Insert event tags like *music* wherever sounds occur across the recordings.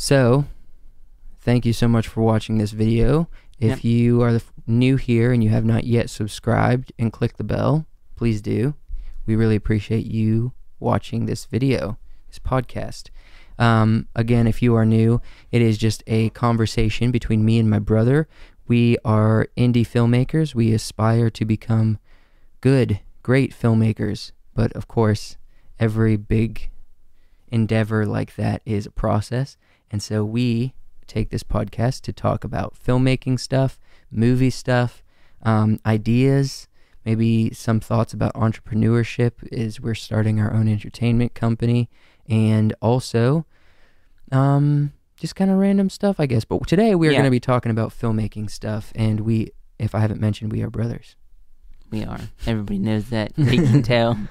So, thank you so much for watching this video. If Yep. you are new here and you have not yet subscribed and clicked the bell, please do. We really appreciate you watching this video, this podcast. Um, again, if you are new, it is just a conversation between me and my brother. We are indie filmmakers. We aspire to become good, great filmmakers. But of course, every big endeavor like that is a process. And so we take this podcast to talk about filmmaking stuff, movie stuff, um, ideas, maybe some thoughts about entrepreneurship is we're starting our own entertainment company and also um, just kind of random stuff, I guess. But today we are Yeah. going to be talking about filmmaking stuff and we if I haven't mentioned we are brothers. We are. Everybody knows that. They can tell. *laughs*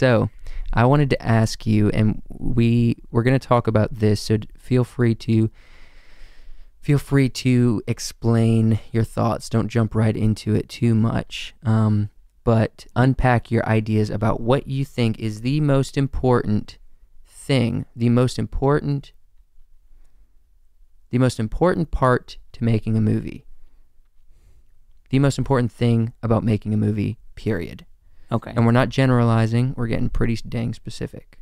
So, I wanted to ask you, and we we're going to talk about this. So, feel free to feel free to explain your thoughts. Don't jump right into it too much. Um, but unpack your ideas about what you think is the most important thing, the most important, the most important part to making a movie. The most important thing about making a movie. Period. Okay. And we're not generalizing, we're getting pretty dang specific.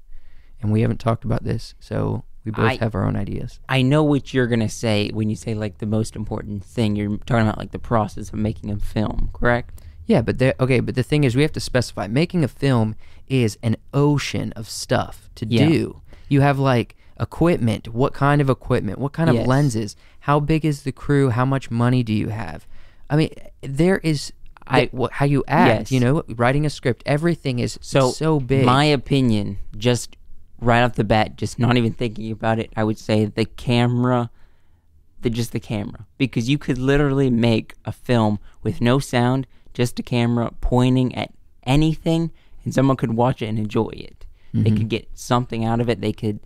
And we haven't talked about this, so we both I- have our own ideas. I know what you're gonna say when you say like the most important thing. You're talking about like the process of making a film, correct? Yeah, but there okay, but the thing is we have to specify making a film is an ocean of stuff to Yeah. do. You have like equipment, what kind of equipment, what kind of Yes. lenses, how big is the crew, how much money do you have? I mean, there is I what, how you act, Yes. you know, writing a script, everything is so So so big. My opinion, just right off the bat, just not even thinking about it, I would say the camera, the just the camera, because you could literally make a film with no sound, just a camera pointing at anything, and someone could watch it and enjoy it. They could mm-hmm. get something out of it. They could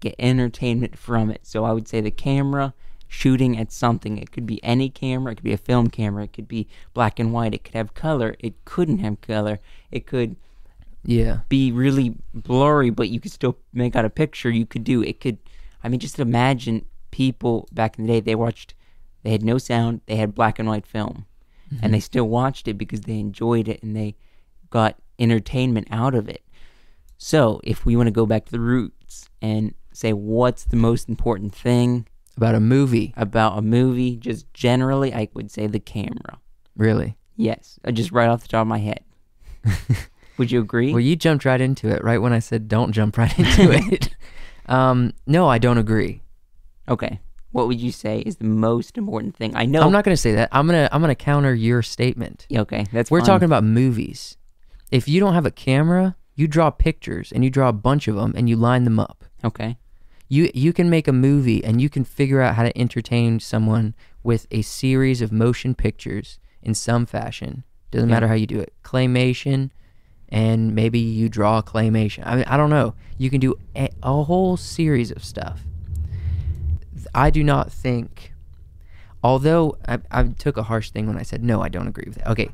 get entertainment from it. So I would say the camera shooting at something. It could be any camera. It could be a film camera. It could be black and white. It could have color. It couldn't have color. It could yeah. be really blurry, but you could still make out a picture. You could do it. Could I mean, just imagine people back in the day. They watched. They had no sound. They had black and white film, and mm-hmm. they still watched it because they enjoyed it and they got entertainment out of it. So, if we want to go back to the roots and say what's the most important thing About a movie, about a movie, just generally, I would say the camera. really. Yes, uh, just right off the top of my head. *laughs* would you agree? Well, you jumped right into it, right when I said don't jump right into *laughs* it. Um, no, I don't agree. Okay. What would you say is the most important thing? I know. I'm not going to say that. I'm gonna I'm gonna counter your statement. Okay, that's We're fine. talking about movies. If you don't have a camera, you draw pictures and you draw a bunch of them and you line them up. Okay. You you can make a movie and you can figure out how to entertain someone with a series of motion pictures in some fashion. Doesn't Yeah. matter how you do it. Claymation and maybe you draw claymation. I mean, I don't know. You can do a, a whole series of stuff. I do not think although I, I took a harsh thing when I said no, I don't agree with that. Okay,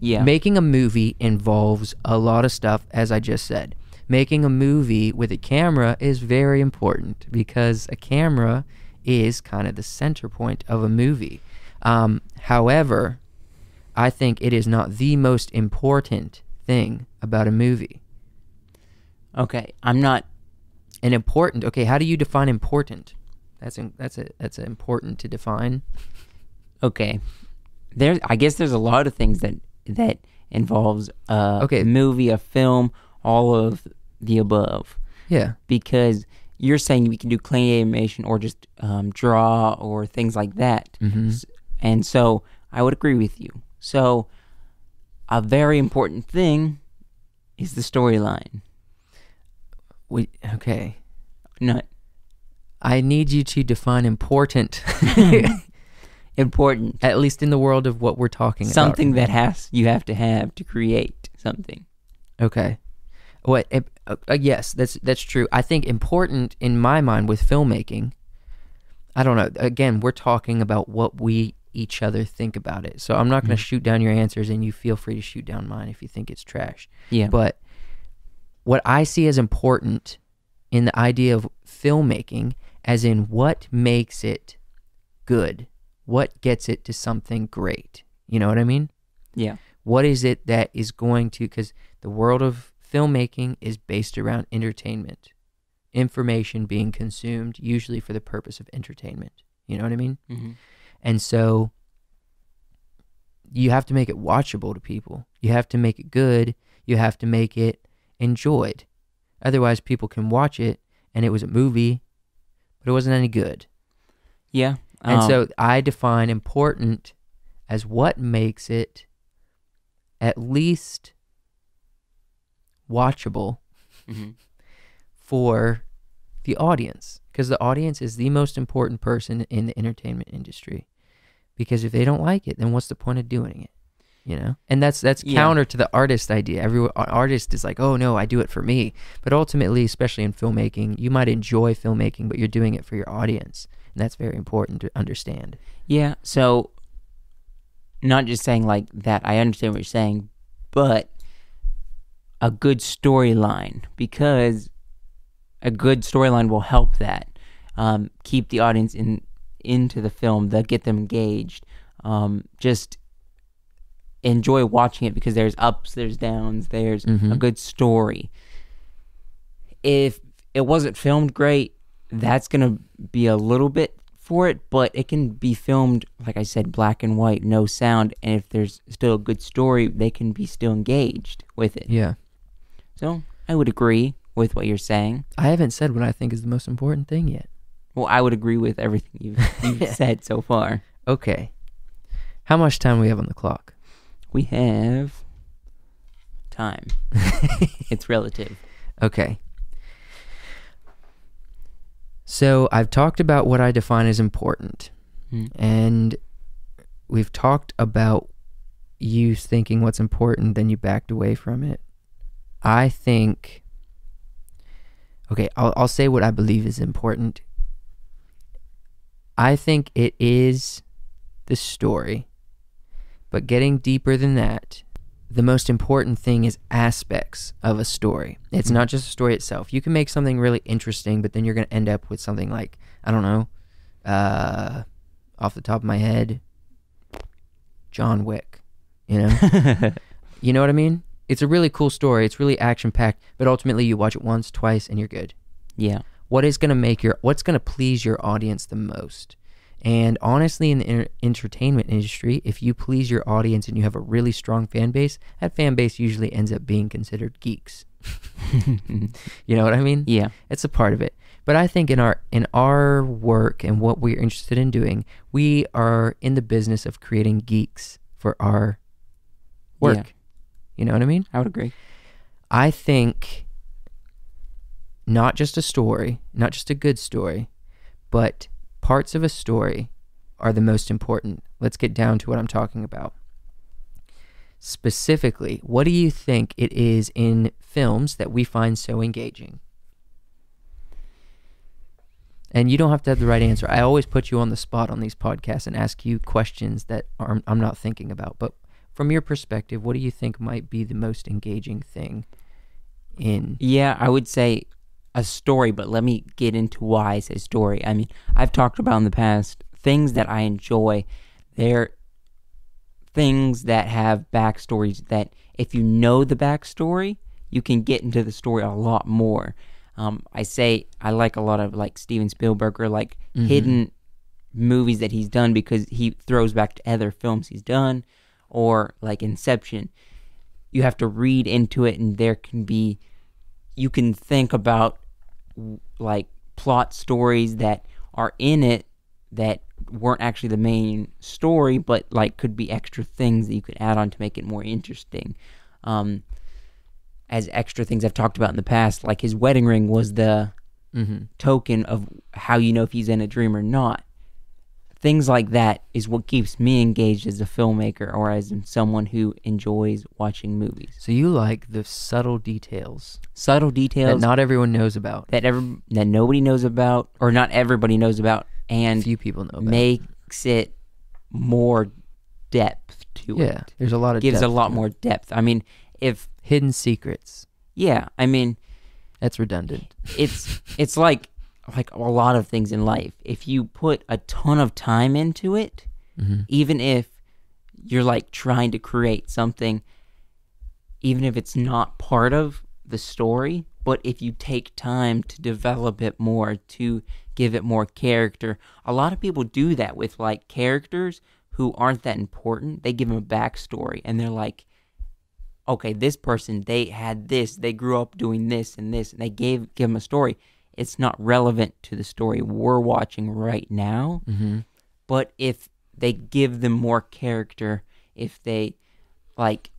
Yeah. Making a movie involves a lot of stuff, as I just said. Making a movie with a camera is very important because a camera is kind of the center point of a movie. Um, however, I think it is not the most important thing about a movie. okay. I'm not. an important, okay, how do you define important? That's in, that's a, that's a important to define. Okay. There. I guess there's a lot of things that that involves a Okay. movie, a film, all of the above. Yeah. Because you're saying we can do clay animation or just um, draw or things like that. Mhm. And so I would agree with you. So a very important thing is the storyline. We, okay. No, I need you to define important, *laughs* *laughs* important. at least in the world of what we're talking Something about. Something that has you have to have to create something. Okay. What? Uh, uh, yes, that's that's true. I think important in my mind with filmmaking. I don't know. Again, we're talking about what we each other think about it. So I'm not going to Mhm. shoot down your answers, and you feel free to shoot down mine if you think it's trash. Yeah. But what I see as important in the idea of filmmaking, as in what makes it good, what gets it to something great. You know what I mean? yeah. What is it that is going to, because the world of filmmaking is based around entertainment, information being consumed, usually for the purpose of entertainment. You know what I mean? hmm And so you have to make it watchable to people. You have to make it good. You have to make it enjoyed. Otherwise, people can watch it and it was a movie, but it wasn't any good. Yeah. And um, so I define important as what makes it at least watchable mhm. for the audience because the audience is the most important person in the entertainment industry because if they don't like it then what's the point of doing it you know and that's that's Yeah. counter to the artist idea every artist is like oh no i do it for me but ultimately especially in filmmaking you might enjoy filmmaking but you're doing it for your audience and that's very important to understand Yeah. So, not just saying like that. I understand what you're saying, but a good storyline because a good storyline will help that um, keep the audience in into the film. That get them engaged. Um, just enjoy watching it because there's ups, there's downs, there's a Mhm. good story. If it wasn't filmed great, that's gonna be a little bit for it, but it can be filmed, like I said, black and white, no sound, and if there's still a good story, they can be still engaged with it. yeah So I would agree with what you're saying. i haven't said what i think is the most important thing yet Well, I would agree with everything you've, *laughs* you've said so far. okay how much time do we have on the clock We have time. *laughs* it's relative. Okay. So I've talked about what I define as important, Hmm. and we've talked about you thinking what's important, then you backed away from it. I think. Okay, I'll, I'll say what I believe is important. I think it is the story, but getting deeper than that, the most important thing is aspects of a story. It's not just a story itself. You can make something really interesting, but then you're going to end up with something like, I don't know, uh, off the top of my head, John Wick. You know? *laughs* you know what I mean? It's a really cool story. It's really action packed, but ultimately you watch it once, twice, and you're good Yeah. what is going to make your what's going to please your audience the most and honestly in the enter- entertainment industry if you please your audience and you have a really strong fan base that fan base usually ends up being considered geeks *laughs* you know what i mean yeah. it's a part of it but i think in our in our work and what we're interested in doing we are in the business of creating geeks for our work Yeah. You know what i mean I would agree. I think not just a story, not just a good story, but parts of a story are the most important. Let's get down to what I'm talking about. Specifically, what do you think it is in films that we find so engaging? And you don't have to have the right answer. I always put you on the spot on these podcasts and ask you questions that are, I'm not thinking about. But from your perspective, what do you think might be the most engaging thing in Yeah, I would say a story, but let me get into why I say story. I mean, I've talked about in the past things that I enjoy. They're things that have backstories that if you know the backstory, you can get into the story a lot more. Um, I say I like a lot of like Steven Spielberg or like Mhm. hidden movies that he's done because he throws back to other films he's done, or like Inception. You have to read into it, and there can be you can think about like plot stories that are in it that weren't actually the main story, but like could be extra things that you could add on to make it more interesting. Um, as extra things I've talked about in the past. Like his wedding ring was the Mm-hmm. token of how you know if he's in a dream or not. Things like that is what keeps me engaged as a filmmaker or as someone who enjoys watching movies. So you like the subtle details Subtle details that not everyone knows about. that ever that nobody knows about or not everybody knows about and few people know about. makes it more depth to yeah, it. Yeah, there's a lot of Gives a lot more depth. I mean, if hidden secrets. yeah, I mean, That's redundant. it's it's like like a lot of things in life. If you put a ton of time into it, Mm-hmm. even if you're like trying to create something, even if it's not part of the story, but if you take time to develop it more, to give it more character, a lot of people do that with like characters who aren't that important. They give them a backstory and they're like, okay, this person, they had this, they grew up doing this and this, and they gave give them a story. It's not relevant to the story we're watching right now. Mm-hmm. But if they give them more character, if they like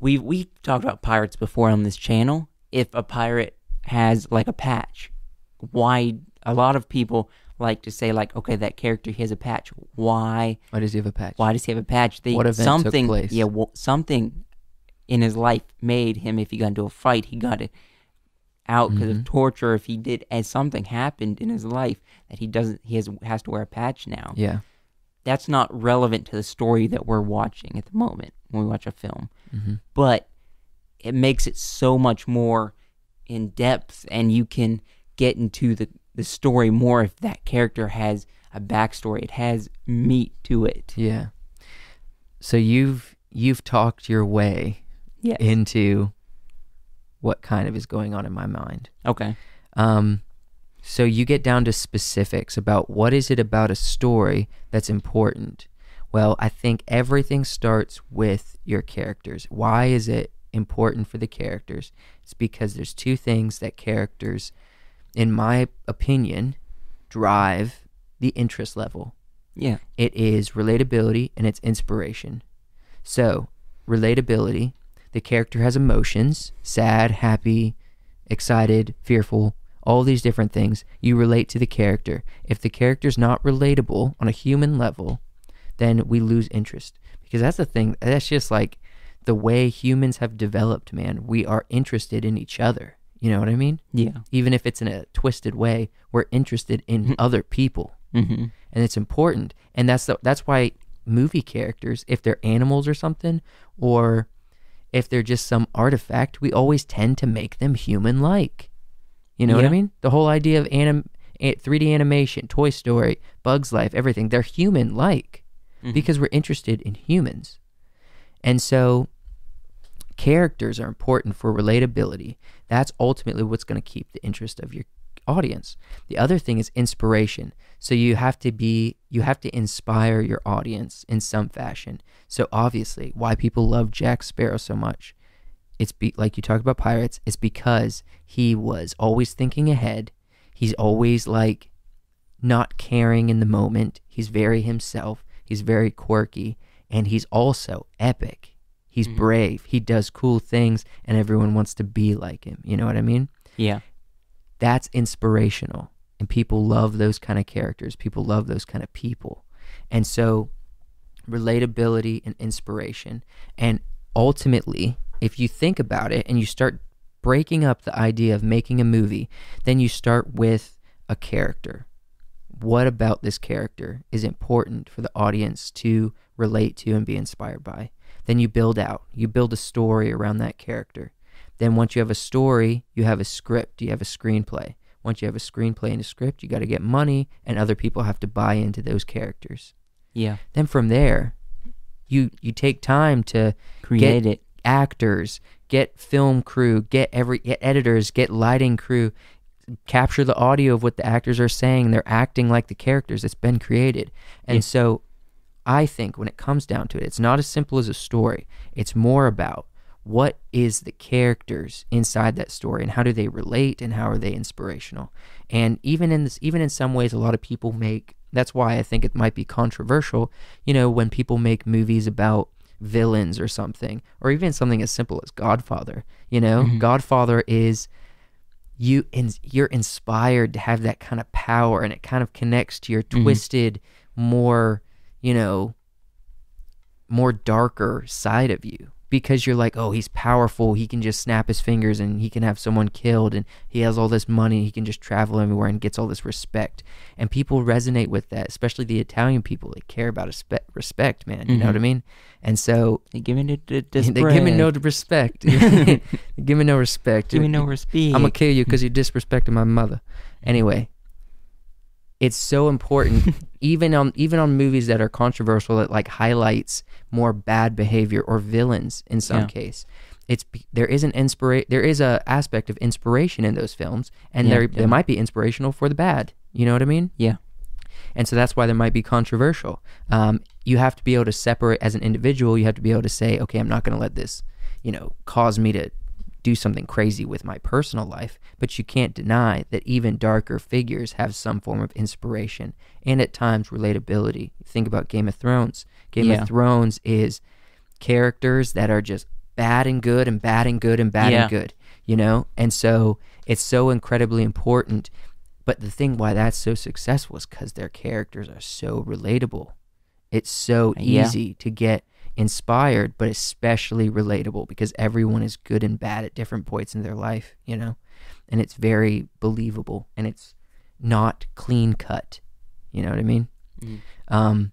we we talked about pirates before on this channel. If a pirate has like a patch, why a lot of people like to say like, okay, that character he has a patch. Why Why does he have a patch? why does he have a patch? They, What event took something, place? Yeah, well, something in his life made him. If he got into a fight, he got it out because Mhm. of torture. If he did, as something happened in his life that he doesn't, he has has to wear a patch now. Yeah. That's not relevant to the story that we're watching at the moment when we watch a film. Mm-hmm. But it makes it so much more in depth, and you can get into the the story more if that character has a backstory. It has meat to it. Yeah. So you've you've talked your way Yes. into what kind of is going on in my mind. Okay. Um, so you get down to specifics about what is it about a story that's important. Well, I think everything starts with your characters. Why is it important for the characters? It's because there's two things that characters, in my opinion, drive the interest level. Yeah. It is relatability and it's inspiration. So, relatability, the character has emotions sad, happy, excited, fearful, all these different things. You relate to the character. If the character's not relatable on a human level, then we lose interest. Because that's the thing, that's just like the way humans have developed, man. We are interested in each other. You know what I mean? Yeah. Even if it's in a twisted way, we're interested in other people Mm-hmm. and it's important and that's the, that's why movie characters if they're animals or something or if they're just some artifact we always tend to make them human like you know what i mean? The whole idea of anim, 3d animation toy story bugs life everything they're human like Mhm. because we're interested in humans. And so characters are important for relatability. That's ultimately what's going to keep the interest of your audience. The other thing is inspiration. So you have to be you have to inspire your audience in some fashion. So obviously why people love jack sparrow so much it's be like you talk about pirates it's because he was always thinking ahead. He's always like not caring in the moment. He's very himself. He's very quirky. And he's also epic. He's Mhm. brave. He does cool things and everyone wants to be like him. You know what i mean? Yeah. That's inspirational. And people love those kind of characters. People love those kind of people. And so relatability and inspiration. And ultimately if you think about it and you start breaking up the idea of making a movie then you start with a character. What about this character is important for the audience to relate to and be inspired by? Then you build out. You build a story around that character then once you have a story, you have a script, you have a screenplay. Once you have a screenplay and a script, you got to get money and other people have to buy into those characters. Yeah. Then from there, you you take time to Create it. actors, get film crew, get every get editors, get lighting crew, capture the audio of what the actors are saying. They're acting like the characters that's been created. And Yeah. so I think when it comes down to it, it's not as simple as a story. It's more about what is the characters inside that story and how do they relate and how are they inspirational. And even in this even in some ways a lot of people make that's why I think it might be controversial, you know, when people make movies about villains or something, or even something as simple as Godfather. You know, Mhm. Godfather is you in, you're inspired to have that kind of power, and it kind of connects to your Mhm. twisted, more you know, more darker side of you because you're like, oh, he's powerful. He can just snap his fingers and he can have someone killed, and he has all this money. He can just travel everywhere and gets all this respect. And people resonate with that, especially the Italian people. They care about respect, man. You know what I Mhm. mean? And so They give me the, *laughs* the, they give me no respect. *laughs* *laughs* they give me no respect. give me no respect. I'm gonna kill you because you disrespected my mother. Anyway, it's so important, *laughs* even on even on movies that are controversial, that like highlights more bad behavior or villains in some Yeah. case. It's there is an inspira- there is a aspect of inspiration in those films, and Yeah, they might be inspirational for the bad. You know what I mean? Yeah. And so that's why they might be controversial. Um, you have to be able to separate as an individual. You have to be able to say, okay, I'm not going to let this, you know, cause me to do something crazy with my personal life. But you can't deny that even darker figures have some form of inspiration and at times relatability. Think about Game of Thrones. Game Yeah. of Thrones is characters that are just bad and good and bad and good and bad Yeah. and good, you know? And so it's so incredibly important. But the thing why that's so successful is because their characters are so relatable. It's so Yeah. easy to get inspired, but especially relatable because everyone is good and bad at different points in their life, you know? And it's very believable and it's not clean cut. You know what I mean? Mhm. Um,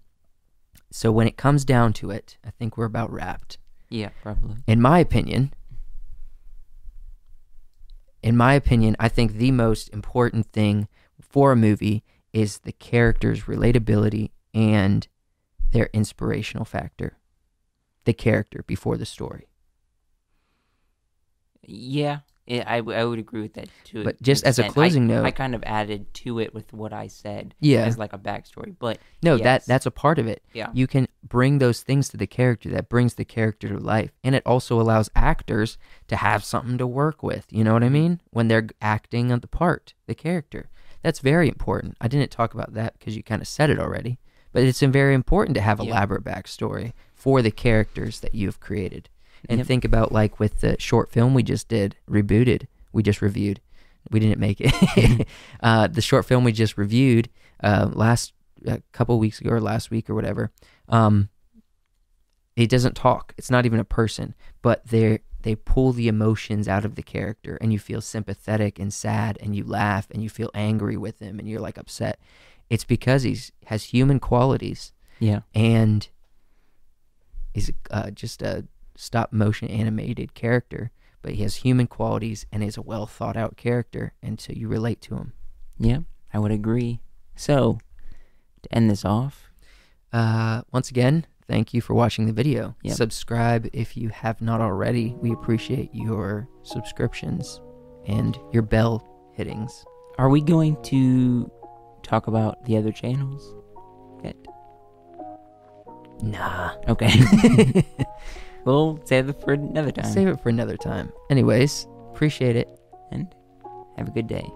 so when it comes down to it, I think we're about wrapped. Yeah, probably. In my opinion, in my opinion, I think the most important thing for a movie is the character's relatability and their inspirational factor. The character before the story. Yeah, I I, I would agree with that too. But just as a closing I, note- I kind of added to it with what I said Yeah. as like a backstory. But No, that that's a part of it. yeah, You can bring those things to the character that brings the character to life. And it also allows actors to have something to work with. You know what I mm-hmm. mean? When they're acting on the part, the character. That's very important. I didn't talk about that because you kind of said it already. But it's very important to have Yeah. elaborate backstory for the characters that you've created. And Yep. think about like with the short film we just did, rebooted, we just reviewed. We didn't make it. *laughs* uh, the short film we just reviewed uh, last a couple weeks ago or last week or whatever. Um, it doesn't talk. It's not even a person, but they they pull the emotions out of the character, and you feel sympathetic and sad, and you laugh, and you feel angry with him, and you're like upset. It's because he's has human qualities, yeah, and he's uh, just a stop motion animated character, but he has human qualities and is a well thought out character, and so you relate to him. yeah. I would agree. So to end this off, Uh, once again, thank you for watching the video. Yep. Subscribe if you have not already. We appreciate your subscriptions and your bell hittings. are we going to talk about the other channels yet? Nah. Okay, *laughs* we'll save it for another time. Save it for another time. Anyways, appreciate it. and have a good day.